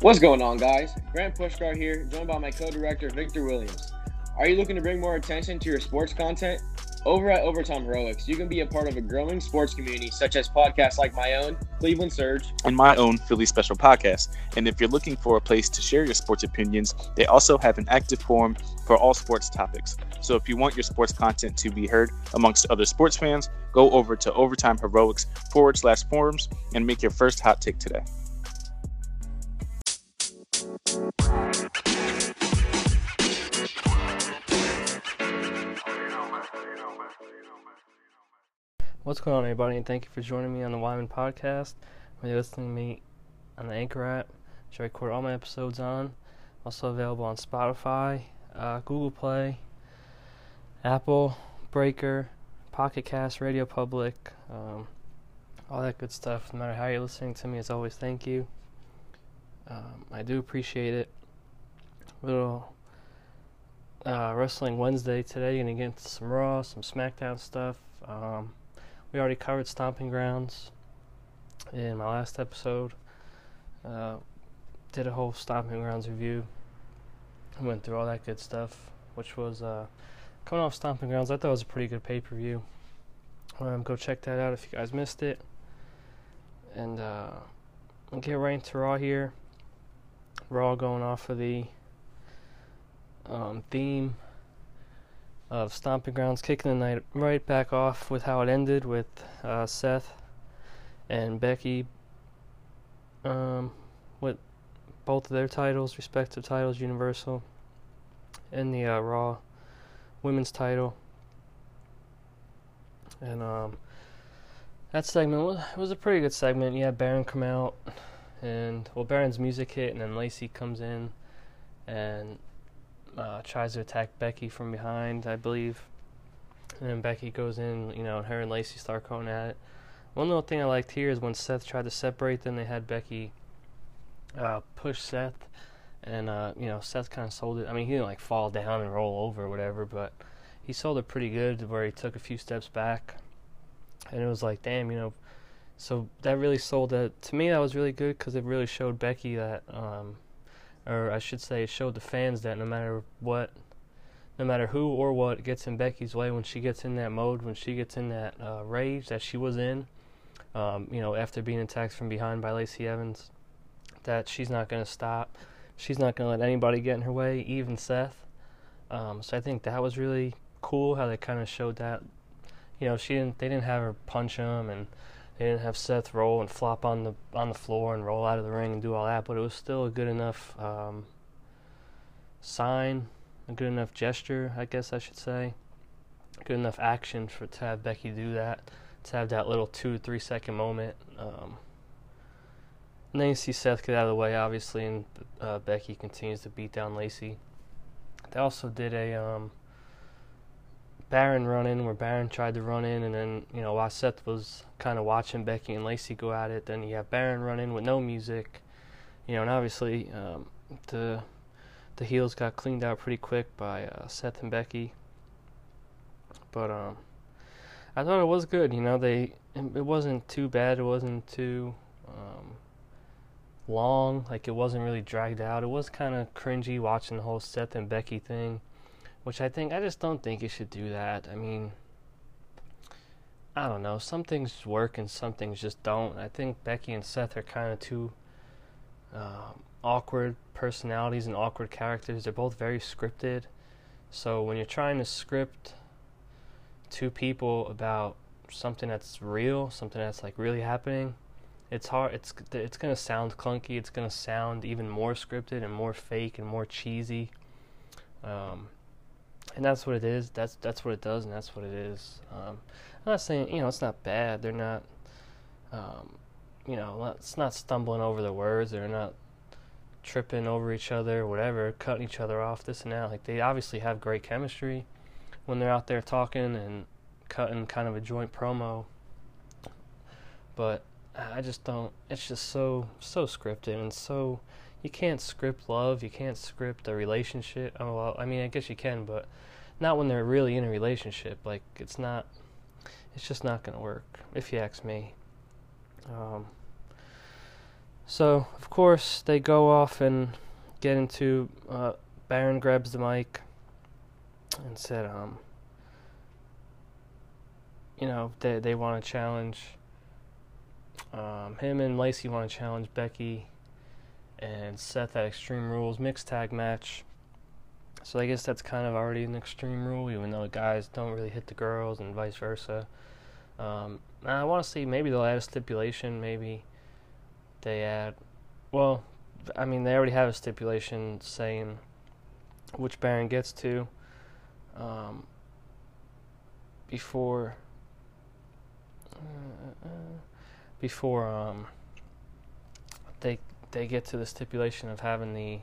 What's going on, guys? Grant Pushkar here, joined by my co-director Victor Williams. Are you looking to bring more attention to your sports content? Over at Overtime Heroics, you can be a part of a growing sports community such as podcasts like my own, Cleveland Surge, and my own Philly Special podcast. And if you're looking for a place to share your sports opinions, they also have an active forum for all sports topics. So if you want your sports content to be heard amongst other sports fans, go over to Overtime Heroics forward slash forums and make your first hot take today. What's going on, everybody? And thank you for joining me on the Wyman podcast. Whether you're listening to me on the Anchor app, which I record all my episodes on, also available on Spotify, uh, Google Play, Apple, Breaker, Pocket Cast, Radio Public, um, all that good stuff. No matter how you're listening to me, as always, thank you. Um, I do appreciate it. Little uh, Wrestling Wednesday today. Get into some Raw, some SmackDown stuff. Um, we already covered Stomping Grounds in my last episode. Uh, did a whole Stomping Grounds review. Went through all that good stuff, which was uh, coming off Stomping Grounds. I thought it was a pretty good pay per view. Um, go check that out if you guys missed it. And uh, get right into Raw here. Raw going off of the um, theme of Stomping Grounds, kicking the night right back off with how it ended with uh, Seth and Becky um, with both of their titles, respective titles, Universal and the uh, Raw Women's title. And um, that segment was, was a pretty good segment. You had Baron come out, and well, Baron's music hit, and then Lacey comes in, and uh, tries to attack Becky from behind, I believe. And then Becky goes in, you know, and her and Lacey start going at it. One little thing I liked here is when Seth tried to separate them, they had Becky uh, push Seth, and uh, you know Seth kind of sold it. I mean, he didn't like fall down and roll over or whatever, but he sold it pretty good where he took a few steps back, and it was like, damn, you know. So that really sold it to me. That was really good because it really showed Becky that um, or I should say, it showed the fans that no matter what, no matter who or what gets in Becky's way, when she gets in that mode, when she gets in that uh, rage that she was in, um, you know, after being attacked from behind by Lacey Evans, that she's not going to stop. She's not going to let anybody get in her way, even Seth. Um, so I think that was really cool how they kind of showed that. You know, she didn't. They didn't have her punch him and they didn't have Seth roll and flop on the on the floor and roll out of the ring and do all that, but it was still a good enough um, sign, a good enough gesture, I guess I should say, good enough action for to have Becky do that, to have that little two three second moment. Um, and then you see Seth get out of the way, obviously, and uh, Becky continues to beat down Lacey. They also did a um, Baron run in where Baron tried to run in, and then you know while Seth was kind of watching Becky and Lacey go at it, then you have Baron run in with no music, you know, and obviously um, the the heels got cleaned out pretty quick by uh, Seth and Becky. But um, I thought it was good. You know, they it wasn't too bad. It wasn't too um, long. Like it wasn't really dragged out. It was kind of cringy watching the whole Seth and Becky thing which I think I just don't think you should do that. I mean, I don't know. Some things work and some things just don't. I think Becky and Seth are kind of two um, awkward personalities and awkward characters. They're both very scripted. So when you're trying to script two people about something that's real, something that's like really happening, it's hard. It's it's gonna sound clunky. It's gonna sound even more scripted and more fake and more cheesy. Um, and that's what it is. That's that's what it does, and that's what it is. Um, I'm not saying you know it's not bad. They're not, um, you know, it's not stumbling over the words. They're not tripping over each other, whatever, cutting each other off, this and that. Like they obviously have great chemistry when they're out there talking and cutting kind of a joint promo. But I just don't. It's just so so scripted and so you can't script love. You can't script a relationship. Oh well, I mean, I guess you can, but not when they're really in a relationship. Like it's not. It's just not gonna work, if you ask me. Um, So, of course, they go off and get into. Uh, Baron grabs the mic and said, um, you know, they they want to challenge. Um, him and Lacey want to challenge Becky and Seth at Extreme Rules mixed tag match. So I guess that's kind of already an extreme rule, even though the guys don't really hit the girls and vice versa. Um, I want to see maybe they'll add a stipulation. Maybe they add. Well, I mean they already have a stipulation saying which Baron gets to um, before uh, uh, before um, they they get to the stipulation of having the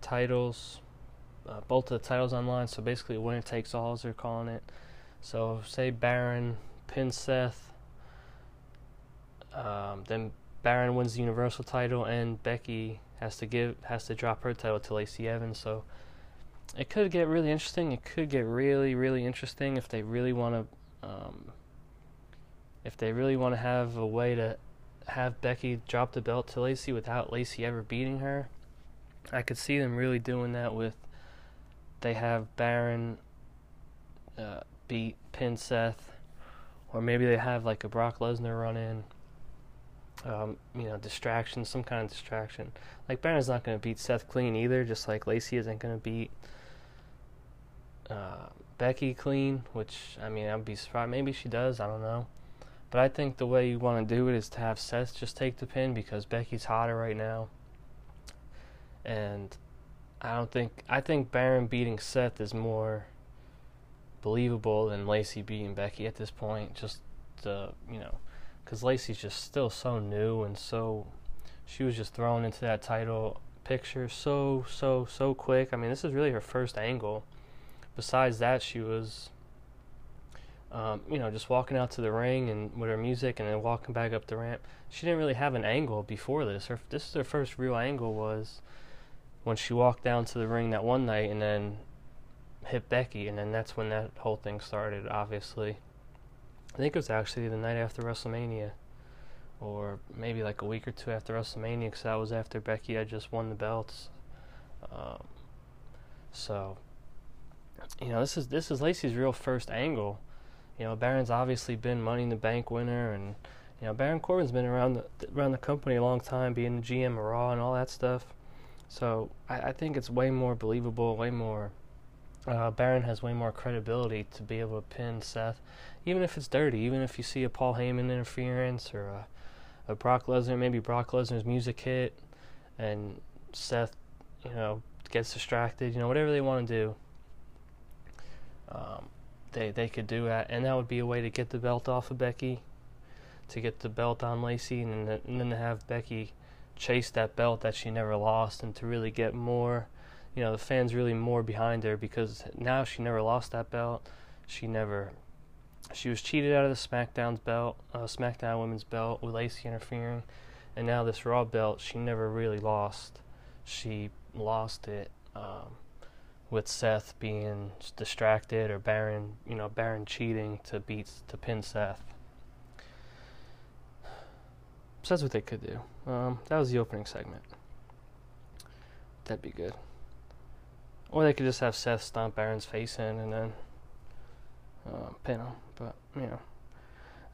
titles, uh, both of the titles online. So basically, winner takes all, as they're calling it. So say Baron pins Seth, um, then Baron wins the Universal title, and Becky has to give has to drop her title to Lacey Evans. So it could get really interesting. It could get really really interesting if they really want to. Um, if they really want to have a way to have Becky drop the belt to Lacey without Lacey ever beating her, I could see them really doing that with. They have Baron uh, beat pin Seth, or maybe they have like a Brock Lesnar run in. Um, you know, distraction, some kind of distraction. Like Baron's not going to beat Seth clean either, just like Lacey isn't going to beat uh, Becky clean. Which I mean, I'd be surprised. Maybe she does. I don't know. But I think the way you want to do it is to have Seth just take the pin because Becky's hotter right now. And I don't think I think Baron beating Seth is more believable than Lacey beating Becky at this point. Just the you know, because Lacey's just still so new and so she was just thrown into that title picture so so so quick. I mean, this is really her first angle. Besides that, she was um, you know, just walking out to the ring and with her music and then walking back up the ramp. She didn't really have an angle before this. Her this is her first real angle was when she walked down to the ring that one night and then hit Becky, and then that's when that whole thing started. Obviously, I think it was actually the night after WrestleMania, or maybe like a week or two after WrestleMania, because that was after Becky had just won the belts. Um, so, you know, this is this is Lacey's real first angle you know, Baron's obviously been Money in the Bank winner, and you know, Baron Corbin's been around the around the company a long time, being the GM of Raw and all that stuff. So I, I think it's way more believable, way more. Uh, Baron has way more credibility to be able to pin Seth, even if it's dirty. Even if you see a Paul Heyman interference or a, a Brock Lesnar, maybe Brock Lesnar's music hit, and Seth, you know, gets distracted. You know, whatever they want to do. Um, they they could do that, and that would be a way to get the belt off of Becky, to get the belt on Lacey, and then, and then to have Becky chase that belt that she never lost, and to really get more, you know, the fans really more behind her because now she never lost that belt, she never. She was cheated out of the SmackDown's belt, uh, SmackDown Women's belt with Lacey interfering, and now this Raw belt she never really lost. She lost it um, with Seth being distracted or Baron, you know, Baron cheating to beat to pin Seth. So that's what they could do. Um, that was the opening segment. That'd be good. Or they could just have Seth stomp Baron's face in and then uh, pin him. But you know,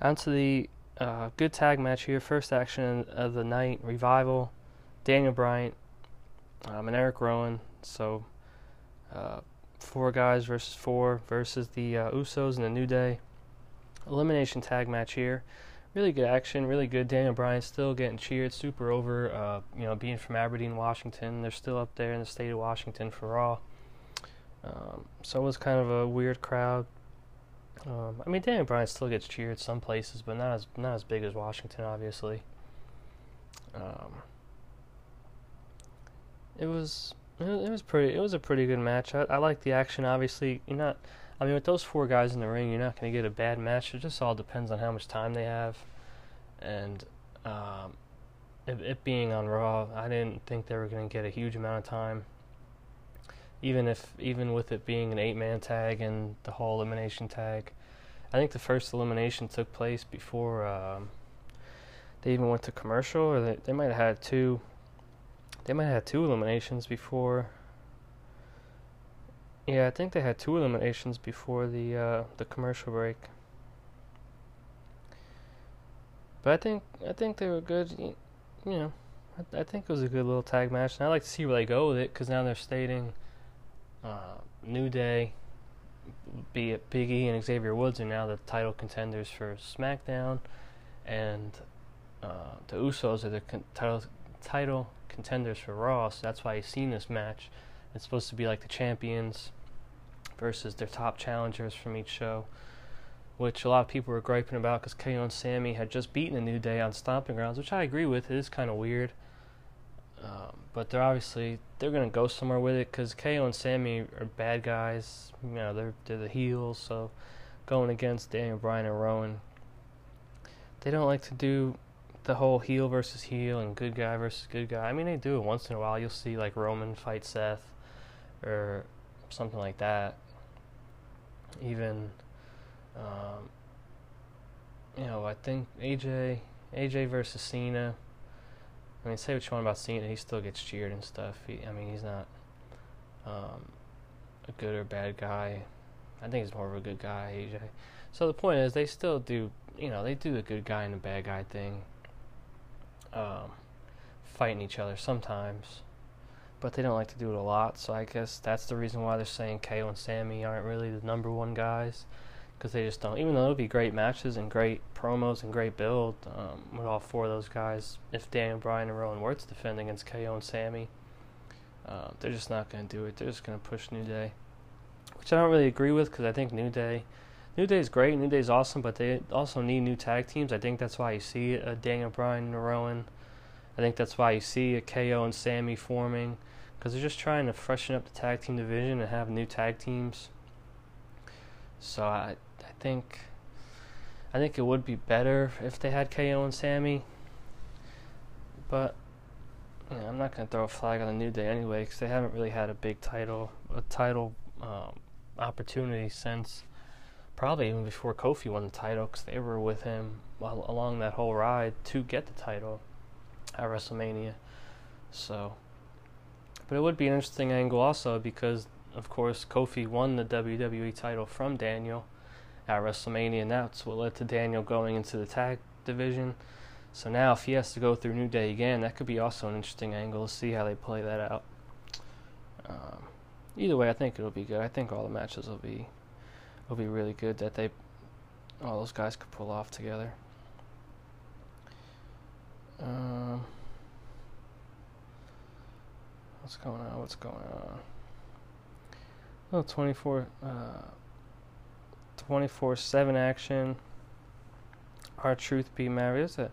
on to the uh, good tag match here. First action of the night: Revival, Daniel Bryan, um, and Eric Rowan. So uh, four guys versus four versus the uh, Usos and the New Day. Elimination tag match here. Really good action, really good. Daniel Bryan still getting cheered, super over. Uh, you know, being from Aberdeen, Washington, they're still up there in the state of Washington for Raw. Um, so it was kind of a weird crowd. Um, I mean, Daniel Bryan still gets cheered some places, but not as not as big as Washington, obviously. Um, it was it was pretty. It was a pretty good match. I, I like the action. Obviously, you're not. I mean, with those four guys in the ring, you're not going to get a bad match. It just all depends on how much time they have, and um, it, it being on Raw, I didn't think they were going to get a huge amount of time. Even if, even with it being an eight-man tag and the whole elimination tag, I think the first elimination took place before um, they even went to commercial, or they they might have had two. They might have had two eliminations before. Yeah, I think they had two eliminations before the uh, the commercial break. But I think I think they were good. You know, I, I think it was a good little tag match, and I like to see where they go with it because now they're stating uh, New Day, be it Big E and Xavier Woods are now the title contenders for SmackDown, and uh, the Usos are the con- title title contenders for Raw. So that's why you've seen this match. It's supposed to be like the champions versus their top challengers from each show which a lot of people were griping about because KO and Sami had just beaten a New Day on Stomping Grounds, which I agree with. It is kind of weird, um, but they're obviously they're gonna go somewhere with it because KO and Sami are bad guys. You know, they're they're the heels, so going against Daniel Bryan and Rowan, they don't like to do the whole heel versus heel and good guy versus good guy. I mean, they do it once in a while. You'll see like Roman fight Seth or something like that. Even um, you know, I think AJ AJ versus Cena. I mean, say what you want about Cena, he still gets cheered and stuff. He, I mean, he's not um, a good or bad guy. I think he's more of a good guy, AJ. So the point is, they still do, you know, they do the good guy and the bad guy thing, um, fighting each other sometimes, but they don't like to do it a lot. So I guess that's the reason why they're saying KO and Sami aren't really the number one guys because they just don't. Even though it'll be great matches and great promos and great build um, with all four of those guys, if Daniel Bryan and Rowan Wirtz defend against KO and Sami, uh, they're just not going to do it. They're just going to push New Day, which I don't really agree with because I think New Day, New Day is great, New Day is awesome, but they also need new tag teams. I think that's why you see a Daniel Bryan and Rowan. I think that's why you see a KO and Sami forming because they're just trying to freshen up the tag team division and have new tag teams. So I I think I think it would be better if they had KO and Sami. But you know, I'm not gonna throw a flag on the New Day anyway because they haven't really had a big title a title um, opportunity since probably even before Kofi won the title because they were with him while, along that whole ride to get the title at WrestleMania. So, but it would be an interesting angle also because of course Kofi won the WWE title from Daniel at WrestleMania, and that's what led to Daniel going into the tag division. So now, if he has to go through New Day again, that could be also an interesting angle to see how they play that out. Um, either way, I think it'll be good. I think all the matches will be will be really good that they all those guys could pull off together. Um, what's going on? What's going on? Well, 24. Uh, 24 7 action. R-Truth be Maverick. This is a,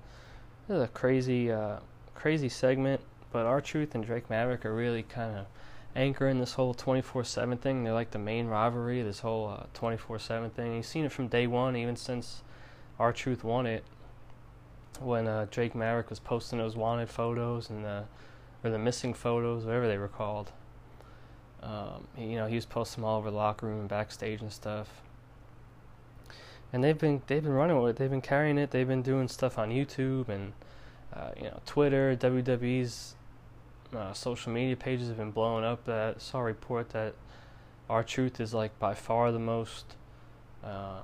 this is a crazy, uh, crazy segment, but R-Truth and Drake Maverick are really kind of anchoring this whole 24 7 thing. They're like the main rivalry, this whole 24 uh, 7 thing. you've seen it from day one, even since R-Truth won it. When uh, Drake Maverick was posting those wanted photos and the, or the missing photos, whatever they were called. Um, you know, he was posting them all over the locker room and backstage and stuff and they've been they've been running with it. They've been carrying it. They've been doing stuff on YouTube and uh, you know Twitter. WWE's uh, social media pages have been blowing up. That saw a report that R-Truth is like by far the most uh,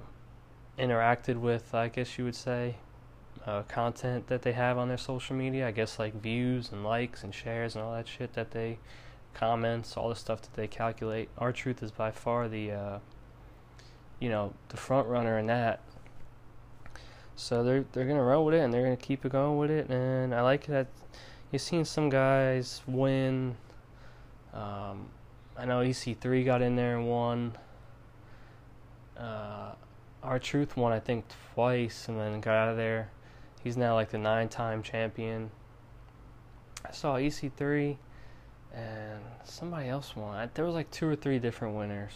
interacted with. I guess you would say uh, content that they have on their social media. I guess like views and likes and shares and all that shit that they comments, all the stuff that they calculate. R-Truth is by far the uh, you know, the front runner in that. So they're they're gonna run with it and they're gonna keep it going with it, and I like that. You've seen some guys win. Um, I know EC3 got in there and won. Uh, R-Truth won, I think, twice and then got out of there. He's now like the nine-time champion. I saw EC3 and somebody else won. There was like two or three different winners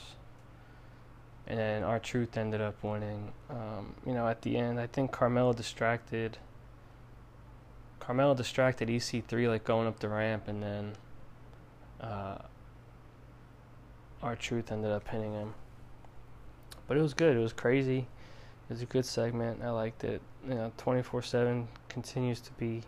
and then R-Truth ended up winning. Um, you know, at the end, I think Carmella distracted. Carmella distracted EC3 like going up the ramp, and then uh, R-Truth ended up pinning him. But it was good. It was crazy. It was a good segment. I liked it. you know, 24/7 continues to be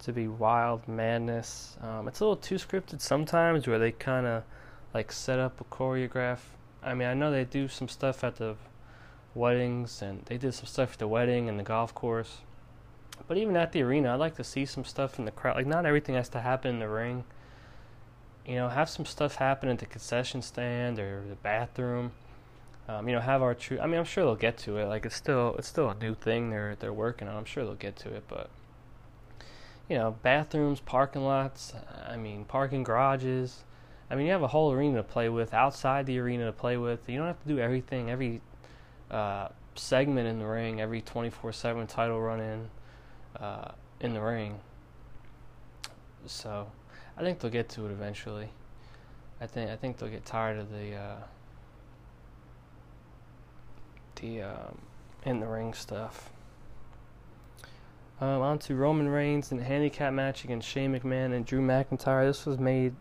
to be wild madness. Um, it's a little too scripted sometimes, where they kind of like set up a choreograph. I mean, I know they do some stuff at the weddings, and they did some stuff at the wedding and the golf course. But even at the arena, I'd like to see some stuff in the crowd. Like, not everything has to happen in the ring. You know, have some stuff happen at the concession stand or the bathroom. Um, you know, have R-Truth. I mean, I'm sure they'll get to it. Like, it's still it's still a new thing they're they're working on. I'm sure they'll get to it, but you know, bathrooms, parking lots. I mean, parking garages. I mean, you have a whole arena to play with, outside the arena to play with. You don't have to do everything, every uh, segment in the ring, every 24 7 title run in uh, in the ring. So, I think they'll get to it eventually. I think I think they'll get tired of the uh, the um, in the ring stuff. Um, on to Roman Reigns in a handicap match against Shane McMahon and Drew McIntyre. This was made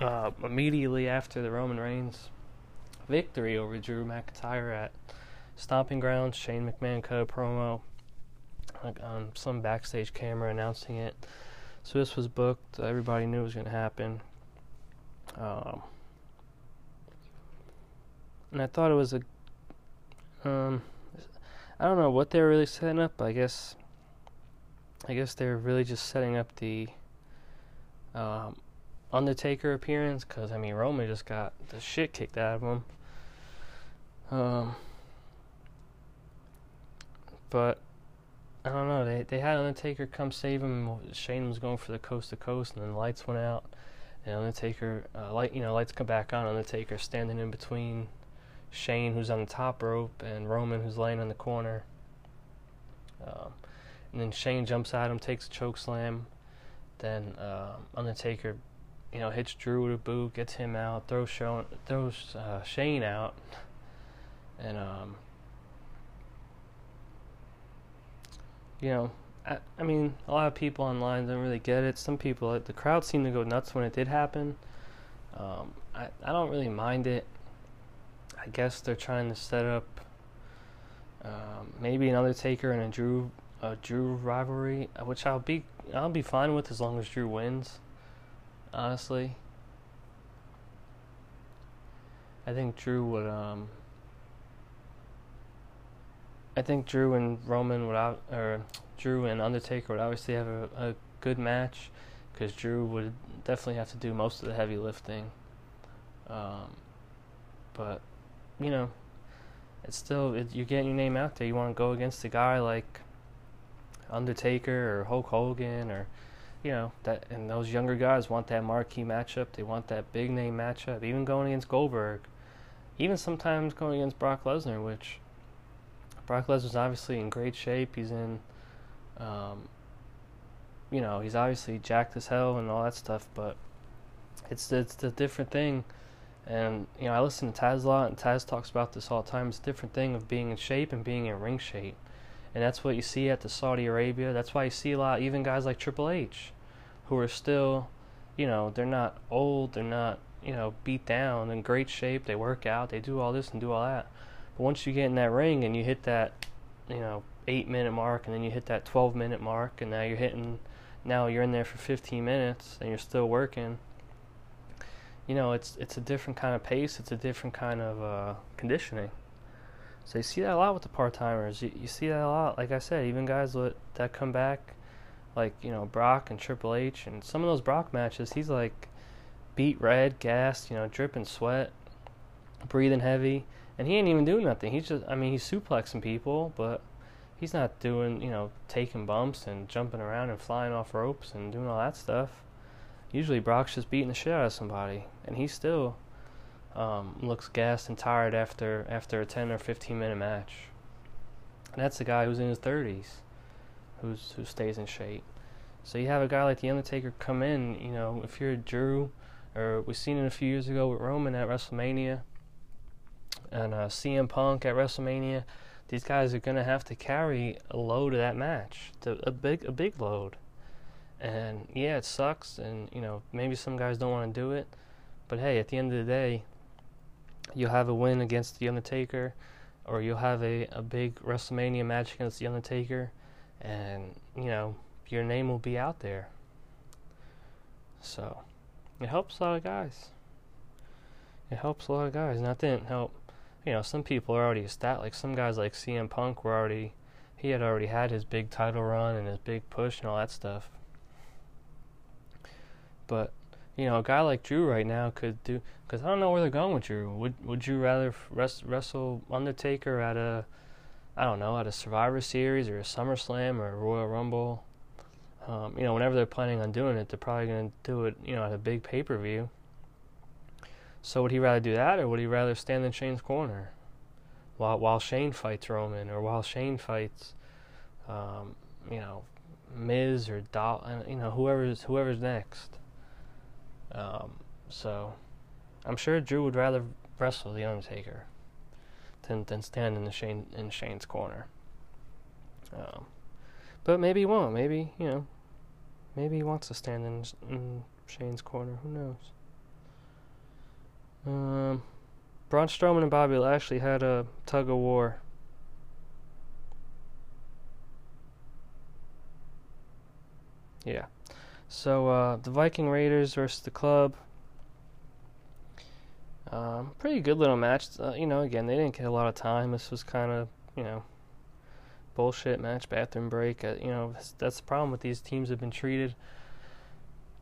uh, immediately after the Roman Reigns victory over Drew McIntyre at Stomping Grounds. Shane McMahon cut a promo on some backstage camera announcing it. So this was booked. Everybody knew it was going to happen. Um, and I thought it was a. Um, I don't know what they were really setting up. I guess I guess they're really just setting up the um, Undertaker appearance because I mean Roman just got the shit kicked out of him. Um, but I don't know. They they had Undertaker come save him. Shane was going for the coast to coast, and then the lights went out. And Undertaker, uh, light you know, lights come back on. Undertaker standing in between Shane, who's on the top rope, and Roman, who's laying in the corner. Um, and then Shane jumps at him, takes a choke slam. Then uh, Undertaker, you know, hits Drew with a boot, gets him out, throws throws uh, Shane out, and um, you know, I, I mean, a lot of people online don't really get it. Some people, the crowd seemed to go nuts when it did happen. Um, I I don't really mind it. I guess they're trying to set up um, maybe an Undertaker and a Drew a Drew rivalry, uh, which I'll be I'll be fine with as long as Drew wins. Honestly, I think Drew would um. I think Drew and Roman would out, or Drew and Undertaker would obviously have a, a good match, because Drew would definitely have to do most of the heavy lifting. Um, but you know, it's still it, you're getting your name out there. You want to go against a guy like Undertaker or Hulk Hogan or you know that and those younger guys want that marquee matchup. They want that big name matchup. Even going against Goldberg, even sometimes going against Brock Lesnar, which Brock Lesnar's obviously in great shape. He's in, um, you know, he's obviously jacked as hell and all that stuff. But it's it's a different thing. And you know, I listen to Taz a lot, and Taz talks about this all the time. It's a different thing of being in shape and being in ring shape and that's what you see at the Saudi Arabia. That's why you see a lot, even guys like Triple H, who are still, you know, they're not old, they're not, you know, beat down, in great shape. They work out, they do all this and do all that. But once you get in that ring and you hit that, you know, eight minute mark, and then you hit that 12 minute mark, and now you're hitting, now you're in there for 15 minutes, and you're still working. You know, it's it's a different kind of pace. It's a different kind of uh, conditioning. So you see that a lot with the part timers. You, you see that a lot. Like I said, even guys with, that come back, like you know Brock and Triple H, and some of those Brock matches, he's like beat red, gassed, you know, dripping sweat, breathing heavy, and he ain't even doing nothing. He's just, I mean, he's suplexing people, but he's not doing, you know, taking bumps and jumping around and flying off ropes and doing all that stuff. Usually Brock's just beating the shit out of somebody, and he still um, looks gassed and tired after after a 10 or 15 minute match. And that's a guy who's in his 30s, who's who stays in shape. So you have a guy like the Undertaker come in. You know, if you're Drew, or we've seen it a few years ago with Roman at WrestleMania, and uh, CM Punk at WrestleMania. These guys are gonna have to carry a load of that match, to, a big a big load. And yeah, it sucks, and you know maybe some guys don't want to do it, but hey, at the end of the day, you'll have a win against the Undertaker, or you'll have a, a big WrestleMania match against The Undertaker, and, you know, your name will be out there. So, it helps a lot of guys. It helps a lot of guys. And that didn't help, you know, some people are already established. Like some guys like CM Punk were already, he had already had his big title run and his big push and all that stuff. But you know, a guy like Drew right now could do because I don't know where they're going with Drew. Would Would you rather rest, wrestle Undertaker at a, I don't know, at a Survivor Series or a SummerSlam or a Royal Rumble? Um, you know, whenever they're planning on doing it, they're probably going to do it, you know, at a big pay per view. So would he rather do that, or would he rather stand in Shane's corner while while Shane fights Roman, or while Shane fights, um, you know, Miz or Dolph, you know, whoever's whoever's next. Um, so, I'm sure Drew would rather wrestle the Undertaker than than stand in the Shane in Shane's corner. Um, but maybe he won't. Maybe you know, maybe he wants to stand in, in Shane's corner. Who knows? Um, Braun Strowman and Bobby Lashley had a tug of war. Yeah. So uh, the Viking Raiders versus the Club. Um, pretty good little match. Uh, you know, again, they didn't get a lot of time. This was kind of, you know, bullshit match, bathroom break. Uh, you know, that's, that's, the problem with these teams have been treated.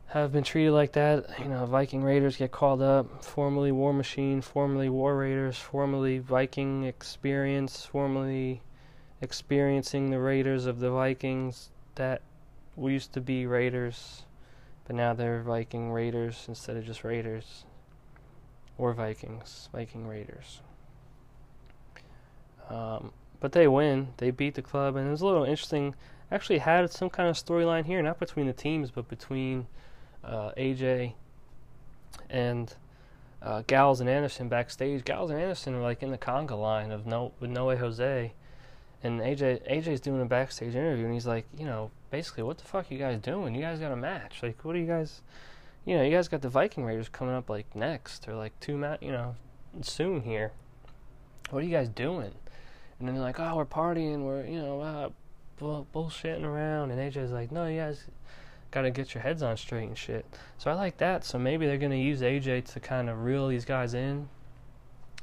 Have been treated like that. You know, Viking Raiders get called up. Formerly War Machine, formerly War Raiders, formerly Viking Experience, formerly experiencing the Raiders of the Vikings. That we used to be Raiders, but now they're Viking Raiders instead of just Raiders. Or Vikings, Viking Raiders. Um, but they win. They beat the club, and it was a little interesting. Actually, had some kind of storyline here, not between the teams, but between uh, AJ and uh, Gallows and Anderson backstage. Gallows and Anderson are like in the conga line of no with No Way Jose, and AJ AJ's doing a backstage interview, and he's like, you know, basically, what the fuck you guys doing? You guys got a match. Like, what are you guys? You know, you guys got the Viking Raiders coming up like next, or like two mat, you know, soon here. What are you guys doing? And then they're like, oh, we're partying, we're you know, uh, bull- bullshitting around, and AJ's like, no, you guys got to get your heads on straight and shit. So I like that. So maybe they're gonna use AJ to kind of reel these guys in,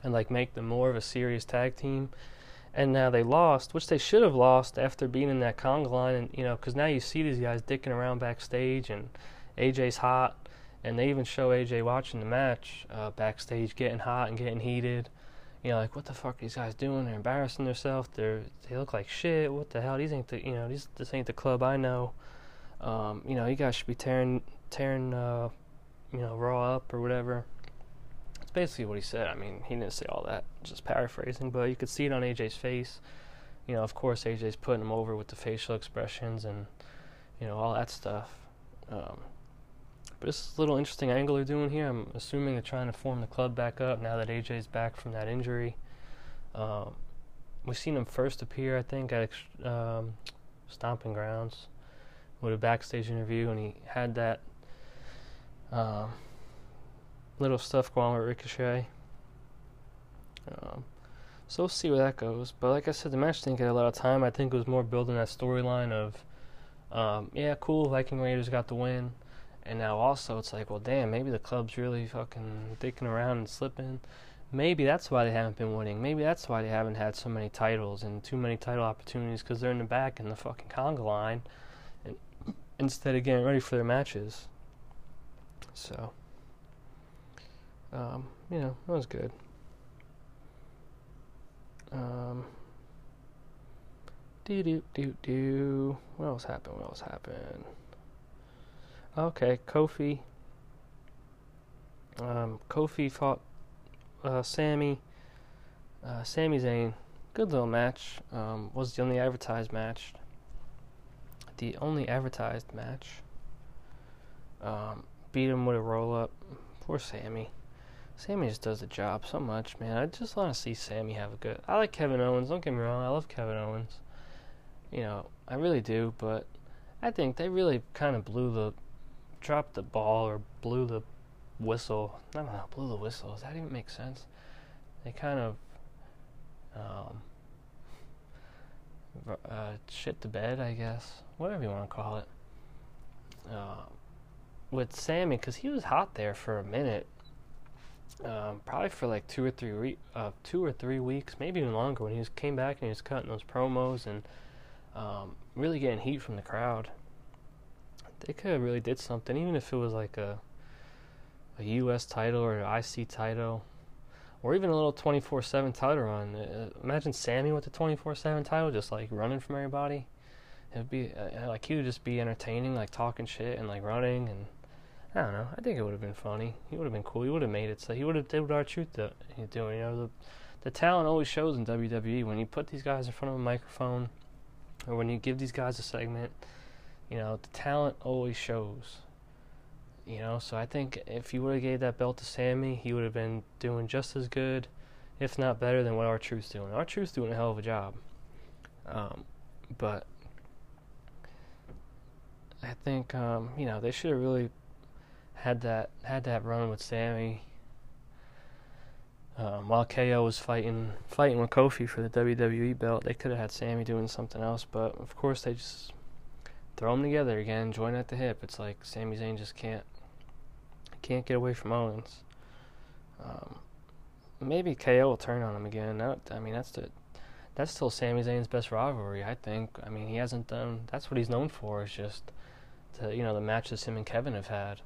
and like make them more of a serious tag team and now they lost, which they should have lost after being in that conga line, and you know, because now you see these guys dicking around backstage, and AJ's hot, and they even show AJ watching the match uh, backstage, getting hot and getting heated. You know, like what the fuck are these guys doing? They're embarrassing themselves. They're they look like shit. What the hell? These ain't the you know these this ain't the club I know. Um, you know, you guys should be tearing tearing uh, you know Raw up or whatever It's basically what he said. I mean, he didn't say all that, just paraphrasing, but you could see it on AJ's face. You know, of course, AJ's putting him over with the facial expressions and, you know, all that stuff. Um, but it's a little interesting angle they're doing here. I'm assuming they're trying to form the club back up now that AJ's back from that injury. Um, we've seen him first appear, I think, at um, Stomping Grounds with a backstage interview, and he had that. Um, little stuff going with Ricochet. Um, so we'll see where that goes. But like I said, the match didn't get a lot of time. I think it was more building that storyline of, um, yeah, cool, Viking Raiders got the win. And now also it's like, well, damn, maybe the club's really fucking dicking around and slipping. Maybe that's why they haven't been winning. Maybe that's why they haven't had so many titles and too many title opportunities because they're in the back in the fucking conga line, instead of getting ready for their matches. So um, you know, that was good. Um, do do do do. What else happened? What else happened? Okay, Kofi. Um, Kofi fought uh, Sami. Uh, Sami Zayn. Good little match. Um, was the only advertised match. The only advertised match. Um, beat him with a roll up. Poor Sami. Sami just does the job so much, man. I just want to see Sami have a good. I like Kevin Owens. Don't get me wrong. I love Kevin Owens. You know, I really do. But I think they really kind of blew the, dropped the ball or blew the whistle. I don't know. Blew the whistle. Does that even make sense? They kind of. um, uh, shit to bed, I guess, whatever you want to call it. Uh, with Sami, because he was hot there for a minute, um, probably for like two or three re- uh, two or three weeks, maybe even longer. When he was came back and he was cutting those promos and um, really getting heat from the crowd, they could have really did something, even if it was like a a U.S. title or an IC title, or even a little 24/7 title run. Uh, imagine Sami with the 24/7 title, just like running from everybody. It'd be uh, like he would just be entertaining, like talking shit and like running and I don't know. I think it would have been funny. He would have been cool. He would have made it so he would have did what R-Truth do, he's doing. You know, the the talent always shows in WWE when you put these guys in front of a microphone or when you give these guys a segment. You know, the talent always shows. You know, so I think if you would have gave that belt to Sami, he would have been doing just as good, if not better, than what R-Truth's doing. R-Truth's doing a hell of a job. Um, but I think um, you know they should have really had that had that run with Sami. Um, while KO was fighting fighting with Kofi for the WWE belt, they could have had Sami doing something else, but of course they just throw them together again, join at the hip. It's like Sami Zayn just can't can't get away from Owens. Um, maybe KO will turn on him again. That, I mean, that's the that's still Sami Zayn's best rivalry. I think. I mean, he hasn't done. That's what he's known for. Is just the you know the matches him and Kevin have had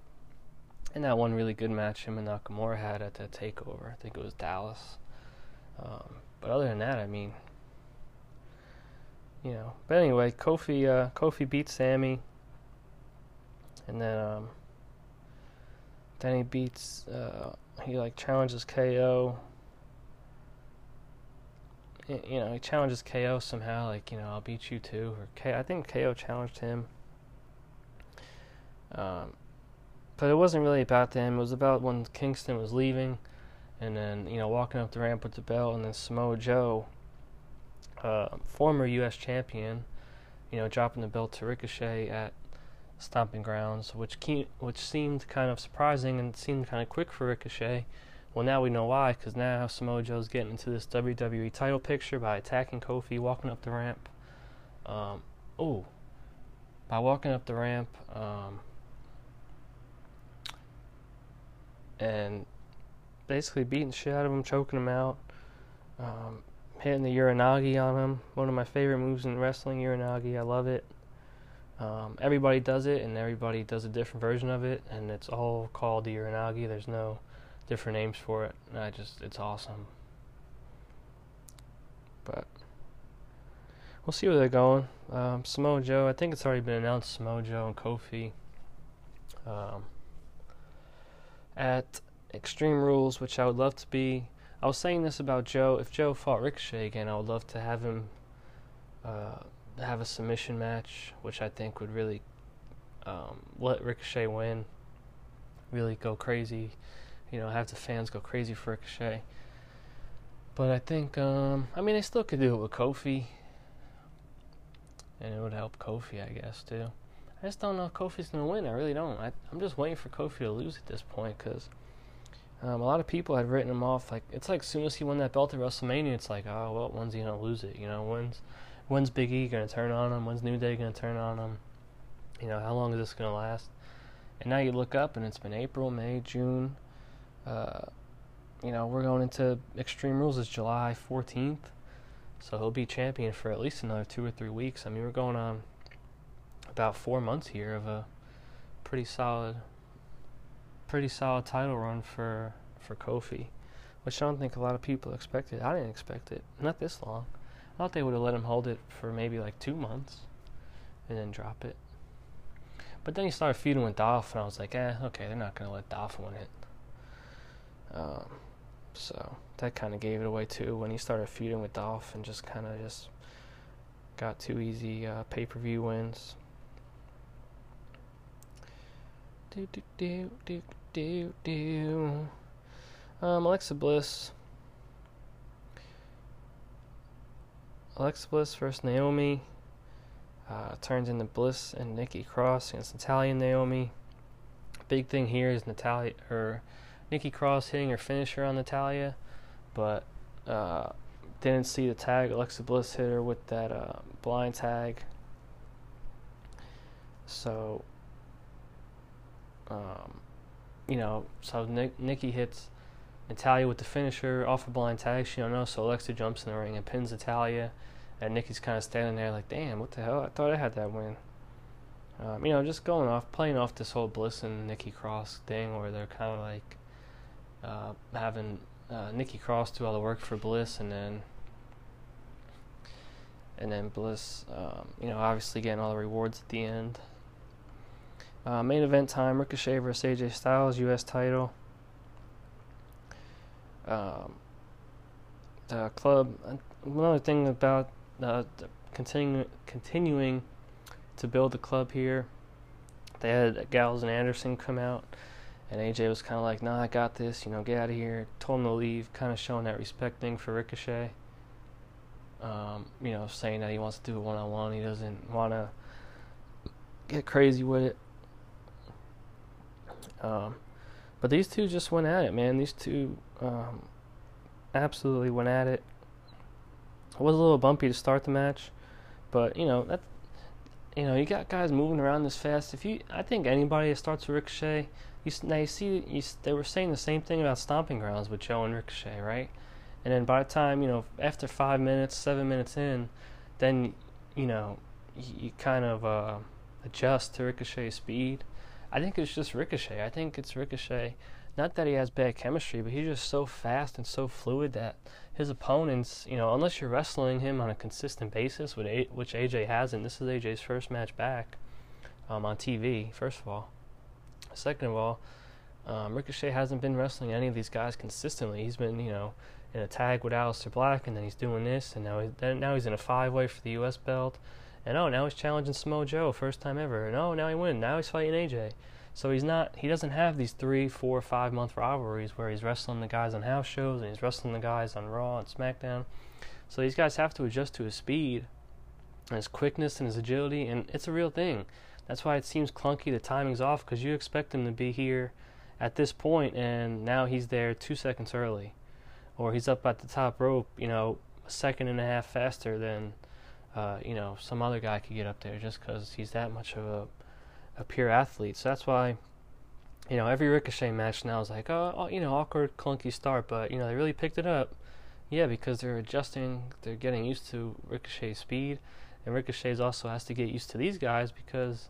and that one really good match him and Nakamura had at the Takeover. I think it was Dallas. Um, but other than that, I mean, you know. But anyway, Kofi uh, Kofi beats Sami, and then um, then he beats uh, he like challenges KO. You know, he challenges KO somehow, like you know, I'll beat you too. Or K, I think KO challenged him. Um, but it wasn't really about them. It was about when Kingston was leaving, and then you know walking up the ramp with the belt, and then Samoa Joe, uh, former U.S. champion, you know dropping the belt to Ricochet at Stomping Grounds, which which seemed kind of surprising and seemed kind of quick for Ricochet. Well, now we know why, because now Samoa Joe's getting into this WWE title picture by attacking Kofi, walking up the ramp. Um, oh, by walking up the ramp. Um, and basically beating shit out of him, choking him out, um, hitting the Uranage on him. One of my favorite moves in wrestling, Uranage. I love it. Um, everybody does it, and everybody does a different version of it, and it's all called the Uranage. There's no different names for it. And I just, it's awesome. But we'll see where they're going. Um, Samoa Joe, I think it's already been announced. Samoa Joe and Kofi. Um, at Extreme Rules, which I would love to be. I was saying this about Joe. If Joe fought Ricochet again, I would love to have him uh, have a submission match, which I think would really um, let Ricochet win. Really go crazy, you know, have the fans go crazy for Ricochet. But I think, um, I mean, they still could do it with Kofi, and it would help Kofi, I guess, too. I just don't know if Kofi's to win. I really don't. I, am just waiting for Kofi to lose at this point because um, a lot of people had written him off. Like it's like as soon as he won that belt at WrestleMania, it's like, oh well, when's he to lose it? You know, when's when's Big E going to turn on him? When's New Day going to turn on him? You know, how long is this going to last? And now you look up and it's been April, May, June. Uh, you know, we're going into Extreme Rules is July 14th. So he'll be champion for at least another two or three weeks. I mean, we're going on about four months here of a pretty solid, pretty solid title run for for Kofi, which I don't think a lot of people expected. I didn't expect it, not this long. I thought they would have let him hold it for maybe like two months, and then drop it. But then he started feuding with Dolph, and I was like, eh, okay, they're not gonna let Dolph win it. Um, so that kind of gave it away too when he started feuding with Dolph and just kind of just got two easy uh, pay per view wins. Do do do do do do. Um, Alexa Bliss. Alexa Bliss versus Naomi. Uh, turns into Bliss and Nikki Cross against Natalya and Naomi. Big thing here is Natalya or Nikki Cross hitting her finisher on Natalya, but uh, didn't see the tag. Alexa Bliss hit her with that uh, blind tag. So, um, you know, so Nick, Nikki hits Natalya with the finisher off a blind tag. She don't know, so Alexa jumps in the ring and pins Natalya. And Nikki's kind of standing there like, damn, what the hell? I thought I had that win. Um, you know, just going off, playing off this whole Bliss and Nikki Cross thing where they're kind of like uh, having uh, Nikki Cross do all the work for Bliss and then and then Bliss, um, you know, obviously getting all the rewards at the end. Uh, main event time: Ricochet versus AJ Styles, U.S. title. Um, the club. Another thing about uh, continuing continuing to build the club here. They had Gallows and Anderson come out, and AJ was kind of like, "Nah, I got this. You know, get out of here." Told him to leave, kind of showing that respect thing for Ricochet. Um, you know, saying that he wants to do it one on one. He doesn't want to get crazy with it. Um, but these two just went at it, man. These two um, absolutely went at it. It was a little bumpy to start the match, but you know that you know you got guys moving around this fast. If you, I think anybody that starts with Ricochet, you now you see you, they were saying the same thing about Stomping Grounds with Joe and Ricochet, right? And then by the time you know after five minutes, seven minutes in, then you know you, you kind of uh, adjust to Ricochet's speed I think it's just Ricochet. I think it's Ricochet. Not that he has bad chemistry, but he's just so fast and so fluid that his opponents, you know, unless you're wrestling him on a consistent basis, which AJ hasn't. This is AJ's first match back um, on TV. First of all, second of all, um, Ricochet hasn't been wrestling any of these guys consistently. He's been, you know, in a tag with Aleister Black, and then he's doing this, and now he, now he's in a five-way for the U.S. belt. And oh, now he's challenging Samoa Joe, first time ever. And oh, now he wins. Now he's fighting AJ. So he's not. He doesn't have these three, four, five month rivalries where he's wrestling the guys on house shows and he's wrestling the guys on Raw and SmackDown. So these guys have to adjust to his speed, and his quickness and his agility, and it's a real thing. That's why it seems clunky. The timing's off because you expect him to be here at this point, and now he's there two seconds early, or he's up at the top rope, you know, a second and a half faster than uh, you know, some other guy could get up there just because he's that much of a, a pure athlete. So that's why, you know, every Ricochet match now is like, oh, oh, you know, awkward, clunky start, but, you know, they really picked it up. Yeah, because they're adjusting, they're getting used to Ricochet's speed, and Ricochet also has to get used to these guys because,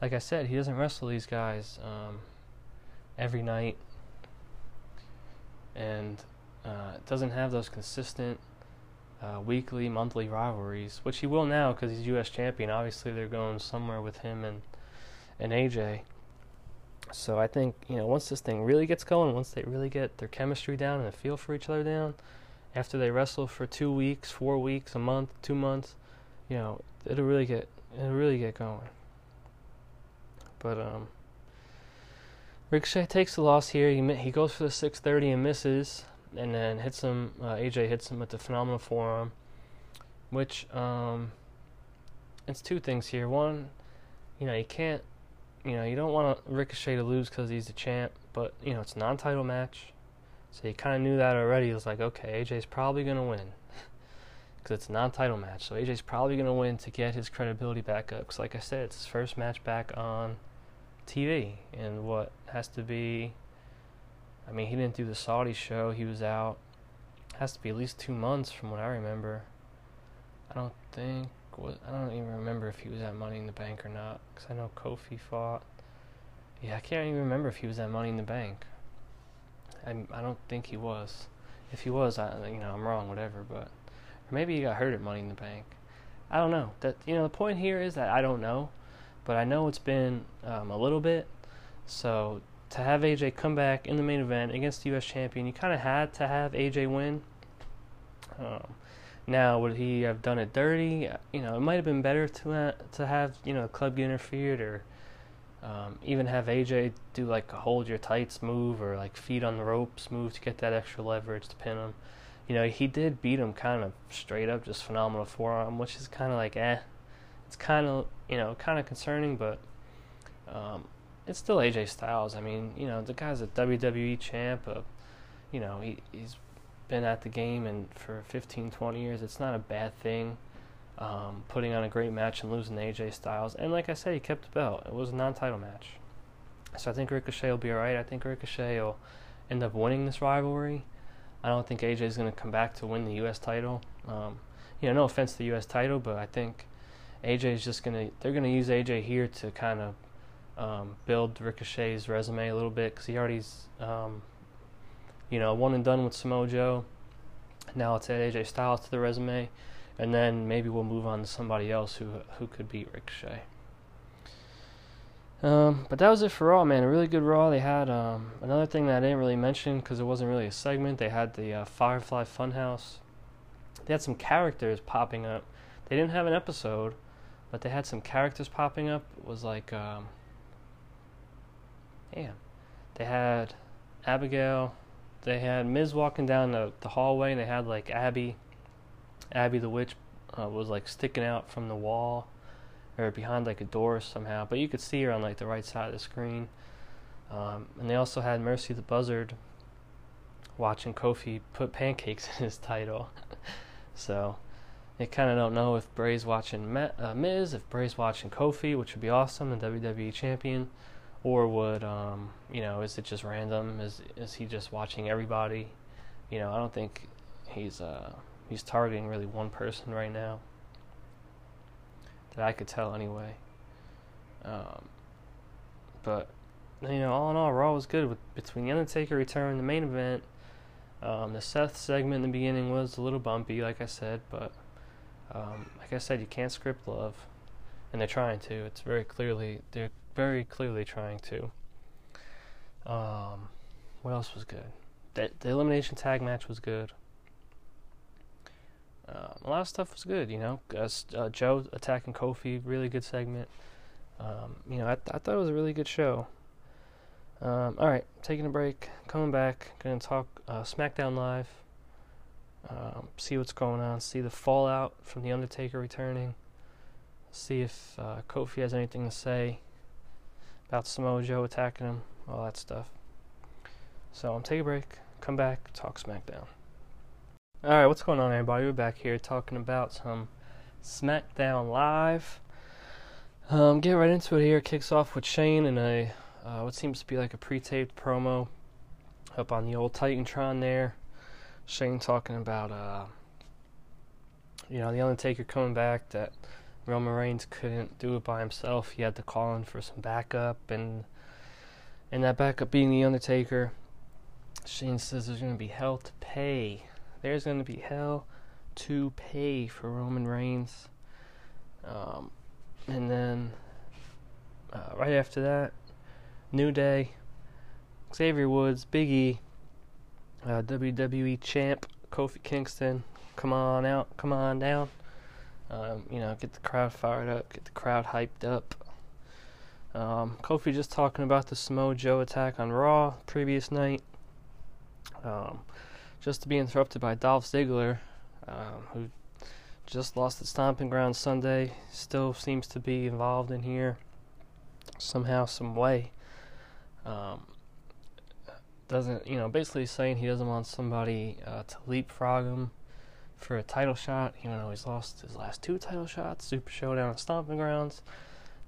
like I said, he doesn't wrestle these guys um, every night, and uh, doesn't have those consistent uh, weekly, monthly rivalries, which he will now because he's U.S. champion. Obviously, they're going somewhere with him and and AJ. So I think you know once this thing really gets going, once they really get their chemistry down and a feel for each other down, after they wrestle for two weeks, four weeks, a month, two months, you know it'll really get it'll really get going. But um, Ricochet takes the loss here. He he goes for the 630 and misses and then hits him. Uh, AJ hits him with the phenomenal forearm, which um, it's two things here. One, you know, you can't, you know, you don't want Ricochet to lose because he's the champ, but you know, it's a non-title match, so you kind of knew that already. It was like, okay, AJ's probably gonna win because it's a non-title match, so AJ's probably gonna win to get his credibility back up. Because, like I said, it's his first match back on TV, and what has to be I mean, he didn't do the Saudi show. He was out. Has to be at least two months from what I remember. I don't think. What, I don't even remember if he was at Money in the Bank or not. Because I know Kofi fought. Yeah, I can't even remember if he was at Money in the Bank. I, I don't think he was. If he was, I you know I'm wrong, whatever. But maybe he got hurt at Money in the Bank. I don't know. That you know the point here is that I don't know, but I know it's been um, a little bit. So to have AJ come back in the main event against the U.S. champion, you kind of had to have AJ win. Um, now, would he have done it dirty? You know, it might have been better to uh, to have you know club get interfered or um, even have AJ do like a hold your tights move or like feet on the ropes move to get that extra leverage to pin him. You know, he did beat him kind of straight up, just phenomenal forearm, which is kind of like eh. It's kind of you know kind of concerning, but um, it's still AJ Styles. I mean, you know, the guy's a WWE champ. Uh, you know, he, he's been at the game and for 15, 20 years, it's not a bad thing. Um, putting on a great match and losing to AJ Styles, and like I said, he kept the belt. It was a non-title match, so I think Ricochet will be alright. I think Ricochet will end up winning this rivalry. I don't think AJ is going to come back to win the U.S. title. Um, you know, no offense to the U.S. title, but I think AJ is just going to. They're going to use AJ here to kind of um, build Ricochet's resume a little bit because he already's, um, you know, one and done with Samoa Joe. Now it's add AJ Styles to the resume, and then maybe we'll move on to somebody else who who could beat Ricochet. Um, but that was it for Raw, man. A really good Raw. They had um, another thing that I didn't really mention because it wasn't really a segment. They had the uh, Firefly Funhouse. They had some characters popping up. They didn't have an episode, but they had some characters popping up. It was like, um. They had Abigail. They had Miz walking down the, the hallway, and they had like Abby. Abby the witch uh, was like sticking out from the wall or behind like a door somehow, but you could see her on like the right side of the screen. Um, and they also had Mercy the Buzzard watching Kofi put pancakes in his title. so they kind of don't know if Bray's watching uh, Miz, if Bray's watching Kofi, which would be awesome, the WWE champion, or would um, you know is it just random? Is is he just watching everybody? You know, I don't think he's uh, he's targeting really one person right now that I could tell anyway. Um, but you know, all in all, Raw was good with between the Undertaker return, the main event. Um, the Seth segment in the beginning was a little bumpy, like I said, but um, like I said, you can't script love, and they're trying to. It's very clearly they're very clearly trying to. Um, what else was good? The, the elimination tag match was good. Um, a lot of stuff was good, you know. Uh, Joe attacking Kofi, really good segment. Um, you know, I, th- I thought it was a really good show. Um, all right, taking a break, coming back, gonna talk uh, SmackDown Live. Um, see what's going on, see the fallout from the Undertaker returning. See if uh, Kofi has anything to say about Samoa Joe attacking him, all that stuff. So I'm take a break, come back, talk SmackDown. Alright, what's going on, everybody? We're back here talking about some SmackDown Live. Um, get right into it here. Kicks off with Shane and a uh, what seems to be like a pre-taped promo up on the old Titantron there. Shane talking about uh, you know the Undertaker coming back that Roman Reigns couldn't do it by himself. He had to call in for some backup and and that backup being the Undertaker. Shane says there's going to be hell to pay there's going to be hell to pay for Roman Reigns. Um, and then uh, right after that, New Day, Xavier Woods, Big E, uh, WWE champ Kofi Kingston. Come on out, come on down. Um, you know, get the crowd fired up, get the crowd hyped up. Um, Kofi just talking about the Samoa Joe attack on Raw previous night. Um, just to be interrupted by Dolph Ziggler, um, who just lost the stomping ground Sunday, still seems to be involved in here somehow, some way. Um, doesn't you know? Basically saying he doesn't want somebody uh, to leapfrog him for a title shot, even though he's lost his last two title shots, Super Showdown and Stomping Grounds.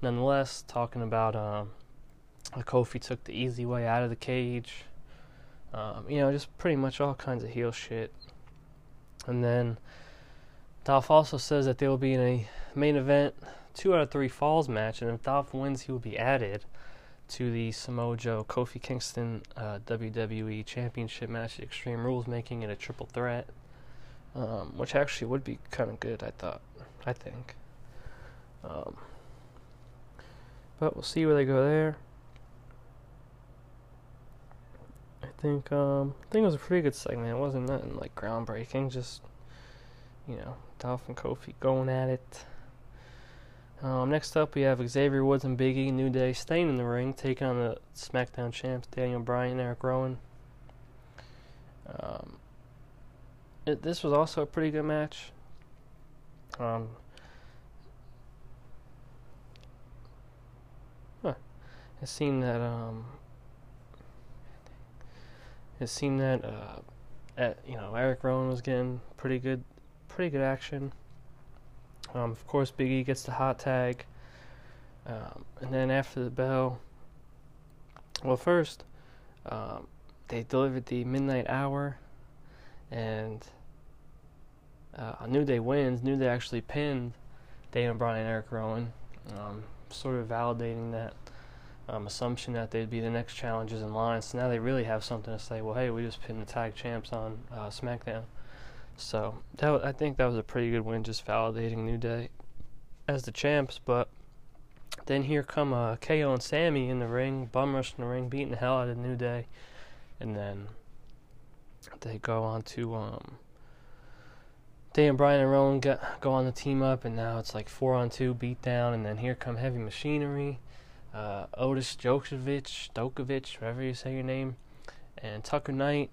Nonetheless, talking about um, Kofi took the easy way out of the cage. Um, you know, just pretty much all kinds of heel shit. And then Dolph also says that there will be in a main event two out of three falls match, and if Dolph wins, he will be added to the Samoa Joe Kofi Kingston uh, WWE Championship match, Extreme Rules, making it a triple threat, um, which actually would be kind of good. I thought, I think. Um, but we'll see where they go there. I think um, I think it was a pretty good segment. It wasn't nothing like groundbreaking. Just you know, Dolph and Kofi going at it. Um, next up, we have Xavier Woods and Big E, New Day staying in the ring, taking on the SmackDown champs Daniel Bryan, and Eric Rowan. Um, it, this was also a pretty good match. Um, huh. It seemed that um, it seemed that uh, uh, you know, Eric Rowan was getting pretty good, pretty good action. Um, of course, Big E gets the hot tag, um, and then after the bell, well, first, um, they delivered the midnight hour, and uh, New Day wins. New Day actually pinned Daniel Bryan and Eric Rowan, um, sort of validating that um, assumption that they'd be the next challenges in line. So now they really have something to say. Well, hey, we just pinned the tag champs on uh, SmackDown. So that I think that was a pretty good win, just validating New Day as the champs. But then here come uh, KO and Sami in the ring, bum rush in the ring, beating the hell out of New Day, and then they go on to um, Dan Bryan and Rowan get, go on the team up, and now it's like four on two beat down, and then here come Heavy Machinery, uh, Otis Djokovic, Dokovic, whatever you say your name, and Tucker Knight,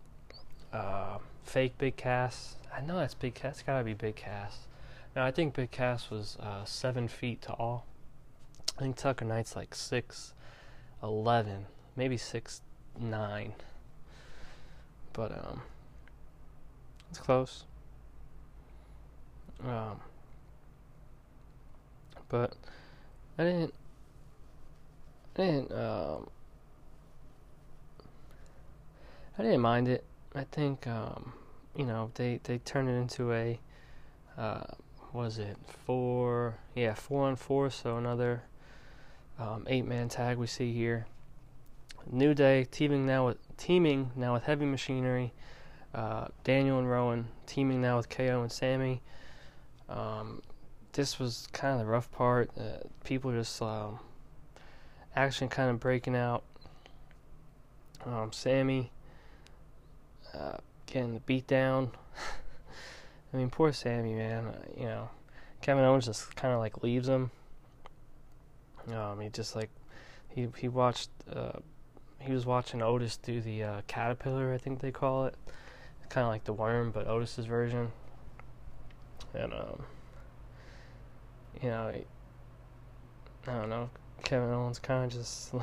uh, fake Big Cass. I know that's Big Cass. Gotta be Big Cass. Now I think Big Cass was uh, seven feet tall. I think Tucker Knight's like six, eleven, maybe six nine. But um, it's close. Um, but I didn't. I didn't. Um, I didn't mind it. I think um, you know they they turned it into a. Uh, was it four? Yeah, four on four. So another um, eight man tag we see here. New Day teaming now with teaming now with Heavy Machinery. Uh, Daniel and Rowan teaming now with KO and Sami. Um, this was kind of the rough part. Uh, people just um, action kind of breaking out. Um, Sami uh, getting the beat down. I mean, poor Sami, man. Uh, you know, Kevin Owens just kind of like leaves him. Um, he just like he he watched uh, he was watching Otis do the uh, caterpillar, I think they call it, kind of like the worm, but Otis's version. And um, you know, I, don't know. Kevin Owens kind of just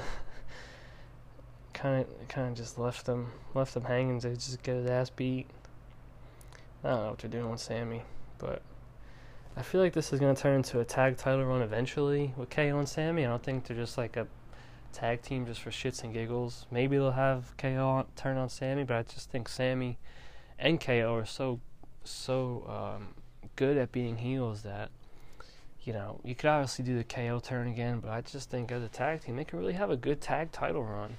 kind of kind of just left them left them hanging to just get his ass beat. I don't know what they're doing with Sami, but I feel like this is gonna turn into a tag title run eventually with KO and Sami. I don't think they're just like a tag team just for shits and giggles. Maybe they'll have KO turn on Sami, but I just think Sami and KO are so so um, good at being heels that you know you could obviously do the KO turn again, but I just think as a tag team they could really have a good tag title run,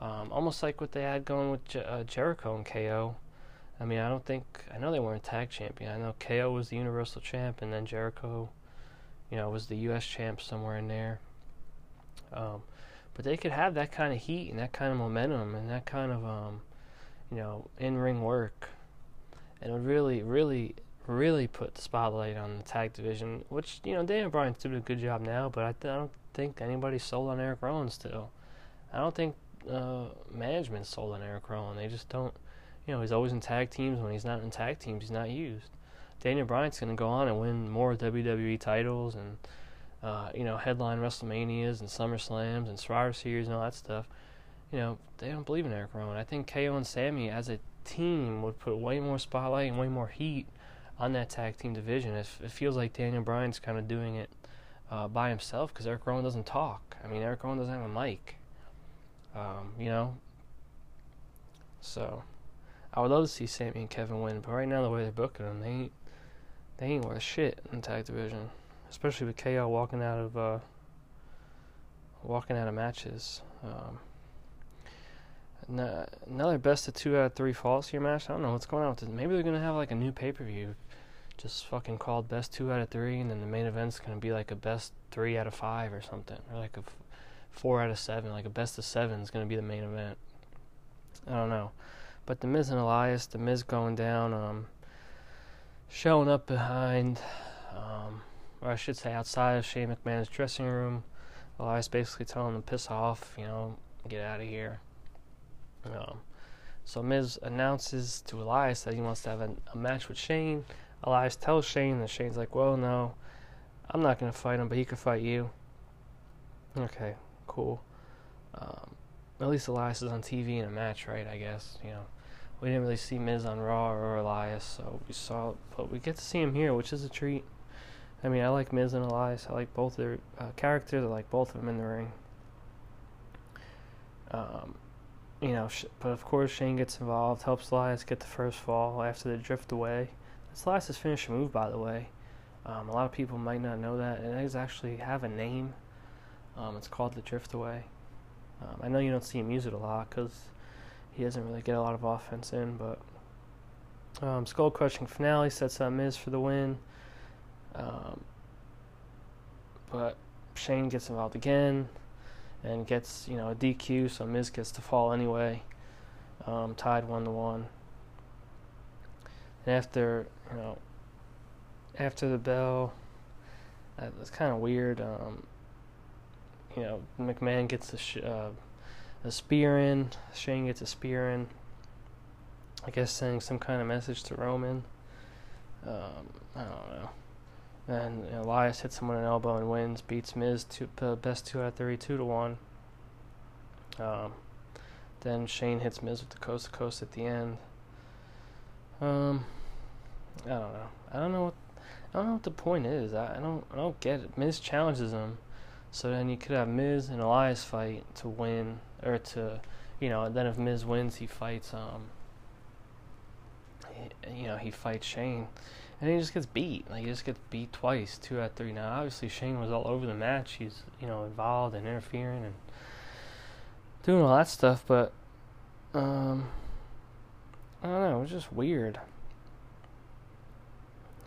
um, almost like what they had going with Jer- uh, Jericho and KO. I mean, I don't think I know they weren't tag champion. I know KO was the Universal champ, and then Jericho, you know, was the U.S. champ somewhere in there. Um, but they could have that kind of heat and that kind of momentum and that kind of, um, you know, in-ring work, and it would really, really, really put the spotlight on the tag division. Which you know, Daniel Bryan's doing a good job now, but I, th- I don't think anybody's sold on Eric Rowan still. I don't think uh, management's sold on Eric Rowan. They just don't you know, he's always in tag teams. When he's not in tag teams, he's not used. Daniel Bryan's going to go on and win more WWE titles and, uh, you know, headline WrestleManias and SummerSlams and Survivor Series and all that stuff. You know, they don't believe in Eric Rowan. I think KO and Sami as a team would put way more spotlight and way more heat on that tag team division. It, it feels like Daniel Bryan's kind of doing it uh, by himself because Eric Rowan doesn't talk. I mean, Eric Rowan doesn't have a mic. Um, you know, so. I would love to see Sami and Kevin win, but right now the way they're booking them, they ain't they ain't worth shit in the tag division, especially with KO walking out of uh, walking out of matches. Um, another best of two out of three falls here match. I don't know what's going on with this. Maybe they're gonna have like a new pay per view, just fucking called best two out of three, and then the main event's gonna be like a best three out of five or something, or like a f- four out of seven, like a best of seven is gonna be the main event. I don't know. But the Miz and Elias, the Miz going down, um, showing up behind, um, or I should say outside of Shane McMahon's dressing room. Elias basically telling him to piss off, you know, get out of here. Um, so Miz announces to Elias that he wants to have a, a, match with Shane. Elias tells Shane, and Shane's like, well, no, I'm not going to fight him, but he could fight you. Okay, cool. Um, at least Elias is on TV in a match, right? I guess, you know we didn't really see Miz on Raw or Elias, so we saw, but we get to see him here, which is a treat. I mean, I like Miz and Elias. I like both their uh, characters. I like both of them in the ring. Um, you know, but of course Shane gets involved, helps Elias get the first fall after they drift away. That's Elias' finishing move, by the way. Um, a lot of people might not know that. It does actually have a name. Um, it's called the drift away. Um, I know you don't see him use it a lot because he doesn't really get a lot of offense in, but um, skull crushing finale sets up Miz for the win. Um, but Shane gets involved again and gets you know a DQ, so Miz gets to fall anyway. Um, tied one to one. And after you know, after the bell, it's kind of weird. Um, you know, McMahon gets a, sh- uh, a spear in. Shane gets a spear in. I guess sending some kind of message to Roman. Um, I don't know. And Elias hits someone an elbow and wins, beats Miz to uh, best two out of three, two to one. Um, then Shane hits Miz with the coast to coast at the end. Um, I don't know. I don't know what I don't know what the point is. I, I don't I don't get it. Miz challenges him, so then you could have Miz and Elias fight to win or to, you know. Then if Miz wins, he fights um. He, you know he fights Shane and he just gets beat. Like he just gets beat twice, two out of three. Now, obviously, Shane was all over the match. He's you know involved and interfering and doing all that stuff, but um, I don't know. It was just weird.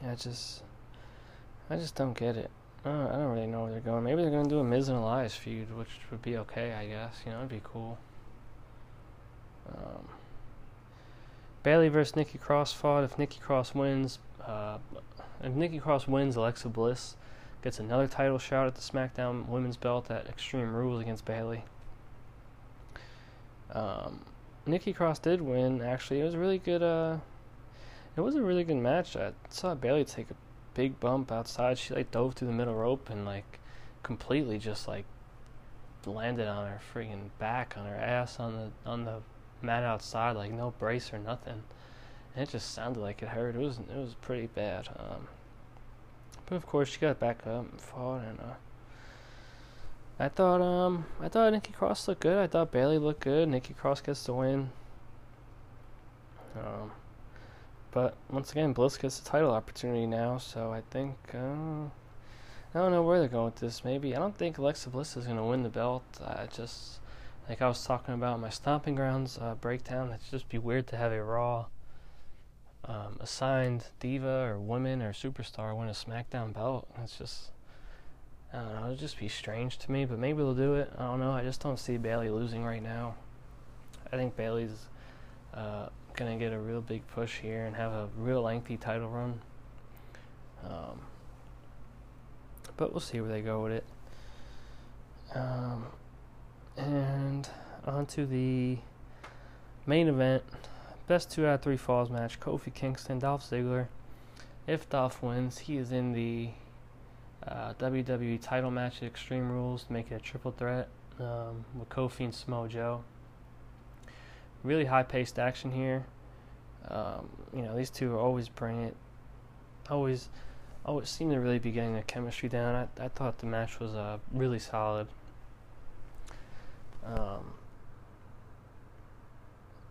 I just, I just don't get it. I don't, I don't really know where they're going. Maybe they're gonna do a Miz and Elias feud, which would be okay, I guess. You know, it'd be cool. Um, Bayley versus Nikki Cross fought. If Nikki Cross wins, uh, if Nikki Cross wins, Alexa Bliss gets another title shot at the SmackDown Women's Belt at Extreme Rules against Bayley. Um, Nikki Cross did win. Actually, it was a really good. Uh, it was a really good match. I saw Bayley take a big bump outside. She like dove through the middle rope and like completely just like landed on her freaking back on her ass on the on the mat outside, like no brace or nothing. And it just sounded like it hurt. It was it was pretty bad. Um, but of course, she got back up and fought, and uh, I thought um I thought Nikki Cross looked good. I thought Bayley looked good. Nikki Cross gets the win. Um, but once again, Bliss gets the title opportunity now, so I think uh, I don't know where they're going with this. Maybe I don't think Alexa Bliss is gonna win the belt. I just like I was talking about my stomping grounds uh, breakdown. It'd just be weird to have a Raw um, assigned diva or woman or superstar win a SmackDown belt. It's just I don't know. It'd just be strange to me, but maybe they'll do it. I don't know. I just don't see Bayley losing right now. I think Bayley's uh, gonna get a real big push here and have a real lengthy title run. Um, but we'll see where they go with it. Um, and on to the main event. Best two out of three falls match. Kofi Kingston, Dolph Ziggler. If Dolph wins, he is in the uh, WWE title match at Extreme Rules to make it a triple threat um, with Kofi and Samoa Joe. Really high paced action here. Um, you know, these two are always bring it. Always, always seem to really be getting the chemistry down. I, I thought the match was uh, really solid. Um,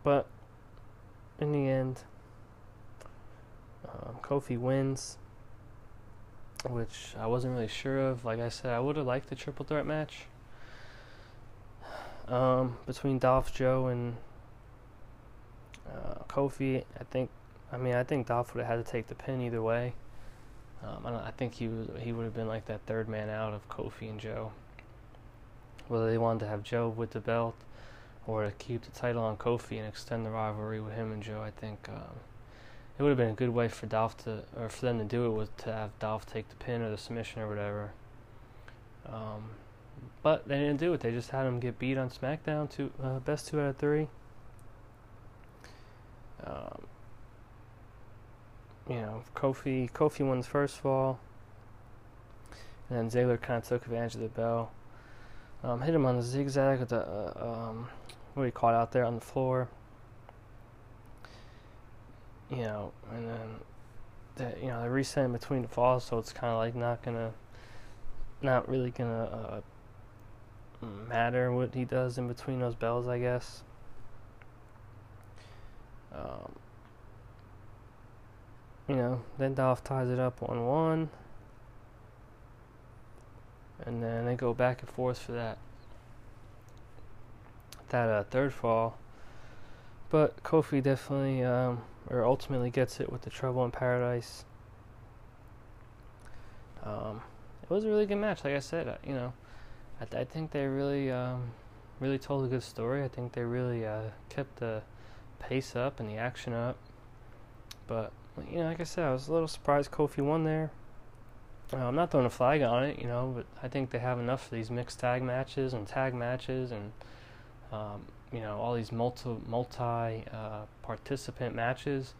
but in the end, um, Kofi wins, which I wasn't really sure of. Like I said, I would have liked the triple threat match um, between Dolph, Joe, and uh, Kofi. I think, I mean, I think Dolph would have had to take the pin either way. Um, I, I think he was he would have been like that third man out of Kofi and Joe. Whether they wanted to have Joe with the belt or to keep the title on Kofi and extend the rivalry with him and Joe, I think um, it would have been a good way for Dolph to, or for them to do it, was to have Dolph take the pin or the submission or whatever. Um, but they didn't do it. They just had him get beat on SmackDown. to uh, best two out of three. Um, you know, Kofi Kofi the first fall, and then Ziggler kind of took advantage of the bell. Um, hit him on the zigzag with the uh, um, what call it out there on the floor. You know, and then that you know they reset in between the falls, so it's kind of like not gonna, not really gonna uh, matter what he does in between those bells, I guess. Um, you know, then Dolph ties it up one one, and then they go back and forth for that that uh, third fall. But Kofi definitely, um, or ultimately gets it with the Trouble in Paradise. Um, it was a really good match. Like I said, uh, you know, I, th- I think they really, um, really told a good story. I think they really uh, kept the pace up and the action up. But you know, like I said, I was a little surprised Kofi won there. Uh, I'm not throwing a flag on it, you know, but I think they have enough of these mixed tag matches and tag matches and um, you know all these multi multi uh, participant matches.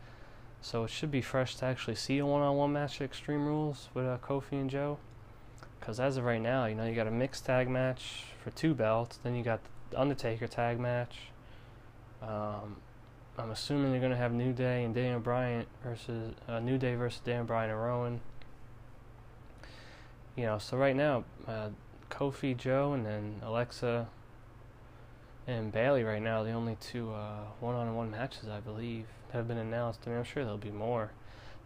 So it should be fresh to actually see a one-on-one match at Extreme Rules with uh, Kofi and Joe. Because as of right now, you know you got a mixed tag match for two belts, then you got the Undertaker tag match. Um, I'm assuming they're gonna have New Day and Daniel Bryan versus uh, New Day versus Daniel Bryan and Rowan. You know, so right now, uh, Kofi, Joe, and then Alexa and Bayley right now, the only two uh, one-on-one matches I believe have been announced. I mean, I'm sure there'll be more,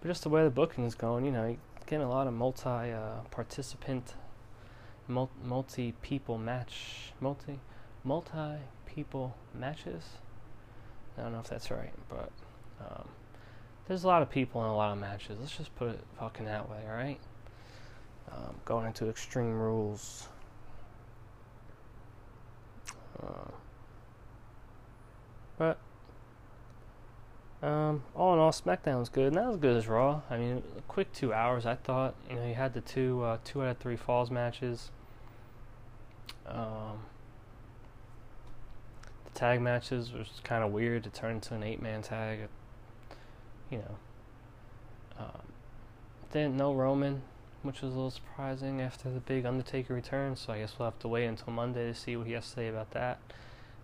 but just the way the booking is going, you know, you're getting a lot of multi-participant, uh, multi-people match, multi, multi-people matches. I don't know if that's right, but um, there's a lot of people in a lot of matches. Let's just put it fucking that way, all right? Um, going into Extreme Rules. Uh, but um, all in all, SmackDown's good. Not as good as Raw. I mean, quick two hours. I thought. You know, you had the two uh, two out of three falls matches. Um, the tag matches was kind of weird to turn into an eight man tag. You know. Um, then no Roman, which was a little surprising after the big Undertaker return. So I guess we'll have to wait until Monday to see what he has to say about that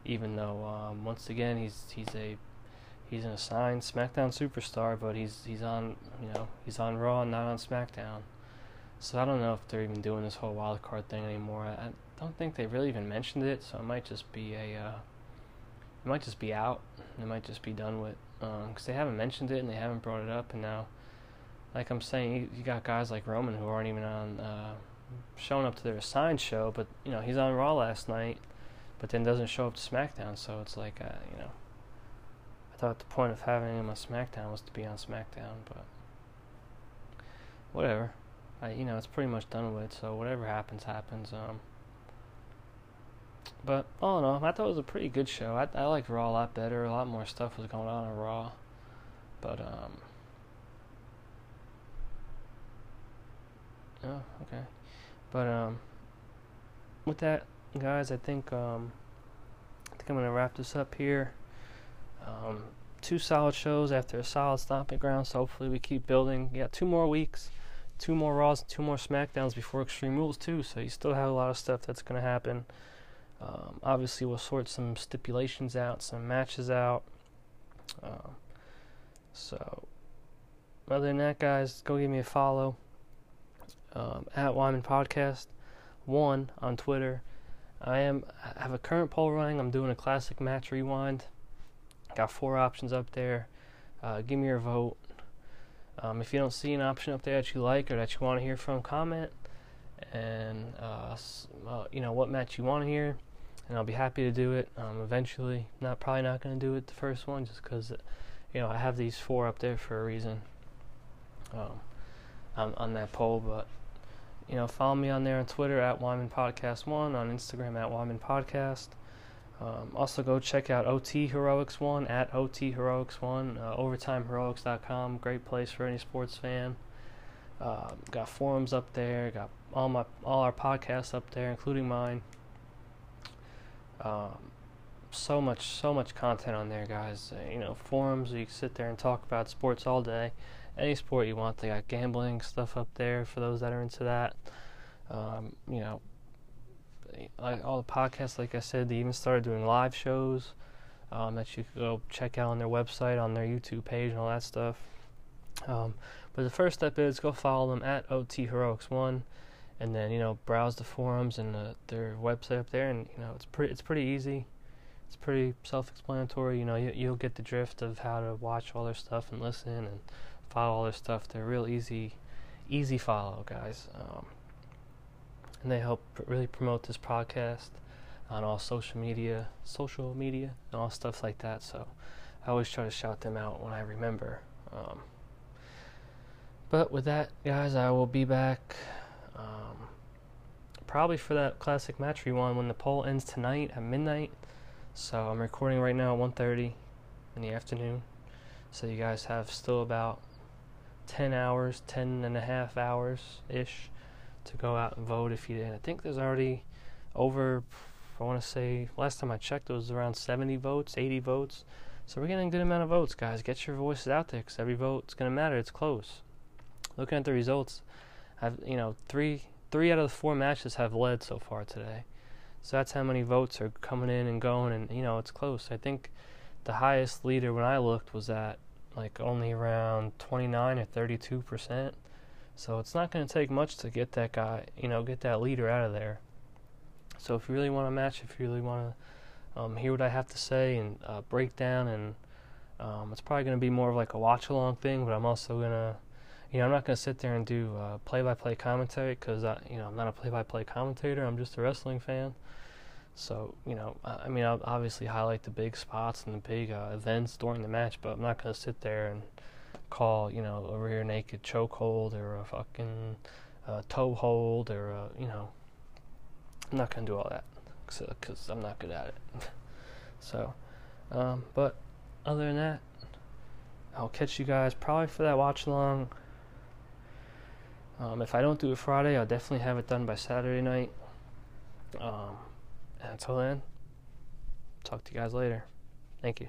even though um, once again he's he's a he's an assigned SmackDown superstar, but he's he's on you know he's on Raw, not on SmackDown. So I don't know if they're even doing this whole wild card thing anymore. I, I don't think they really even mentioned it, so it might just be a uh, it might just be out. It might just be done with because um, they haven't mentioned it and they haven't brought it up, and now. Like I'm saying, you, you got guys like Roman who aren't even on uh, showing up to their assigned show, but you know he's on Raw last night but then doesn't show up to SmackDown. So it's like, uh, you know, I thought the point of having him on SmackDown was to be on SmackDown, but whatever. I, you know, it's pretty much done with. So whatever happens, happens. Um, but all in all, I thought it was a pretty good show. I I liked Raw a lot better. A lot more stuff was going on in Raw, but um. Oh, okay. But um, with that, guys, I think um, I think I'm gonna wrap this up here. Um, two solid shows after a solid stomping ground. So hopefully we keep building. Yeah, two more weeks, two more Raws, two more Smackdowns before Extreme Rules too. So you still have a lot of stuff that's gonna happen. Um, obviously, we'll sort some stipulations out, some matches out. Uh, so, other than that, guys, go give me a follow um, at Wyman Podcast one on Twitter I am I have a current poll running. I'm doing a classic match rewind. Got four options up there. Uh, give me your vote. Um, if you don't see an option up there that you like or that you want to hear from, comment and uh, uh, you know what match you want to hear, and I'll be happy to do it. Um, eventually, not probably not going to do it the first one just because you know I have these four up there for a reason. Um, on, on that poll, but you know, follow me on there on Twitter at Wyman Podcast One, on Instagram at Wyman Podcast. Um, also, go check out OT Heroics One at OT Heroics One, uh, OvertimeHeroics.com. Great place for any sports fan. Uh, got forums up there. Got all my all our podcasts up there, including mine. Um, so much, so much content on there, guys. Uh, you know, forums. You can sit there and talk about sports all day any sport you want. They got gambling stuff up there for those that are into that. Um, you know, like all the podcasts, like I said, they even started doing live shows. um, that you could go check out on their website, on their YouTube page, and all that stuff. Um, but the first step is go follow them at OT Heroics One, and then you know browse the forums and uh, their website up there, and you know it's pretty it's pretty easy. It's pretty self-explanatory. You know you, you'll get the drift of how to watch all their stuff and listen and follow all their stuff. They're real easy, easy follow guys, um, and they help pr- really promote this podcast on all social media, social media, and all stuff like that. So I always try to shout them out when I remember. Um, but with that, guys, I will be back um, probably for that classic match rewind when the poll ends tonight at midnight. So I'm recording right now at 1:30 in the afternoon. So you guys have still about 10 hours, 10 and a half hours ish to go out and vote if you did. I think there's already over I want to say last time I checked, it was around 70 votes, 80 votes. So we're getting a good amount of votes, guys. Get your voices out there because every vote's gonna matter. It's close. Looking at the results, I've you know three three out of the four matches have led so far today. So that's how many votes are coming in and going, and you know it's close. I think the highest leader when I looked was at like only around 29 or 32 percent. So it's not going to take much to get that guy, you know, get that leader out of there. So if you really want to match, if you really want to um, hear what I have to say and uh, break down, and um, it's probably going to be more of like a watch along thing. But I'm also going to, you know, I'm not going to sit there and do uh, play-by-play commentary because I you know I'm not a play-by-play commentator. I'm just a wrestling fan. So you know, I, mean, I'll obviously highlight the big spots and the big uh, events during the match, but I'm not going to sit there and call you know a rear naked chokehold or a fucking uh, toe hold or a, you know I'm not gonna do all that because I'm not good at it. so, um, but other than that, I'll catch you guys probably for that watch along. Um, if I don't do it Friday, I'll definitely have it done by Saturday night. Um, until then, talk to you guys later. Thank you.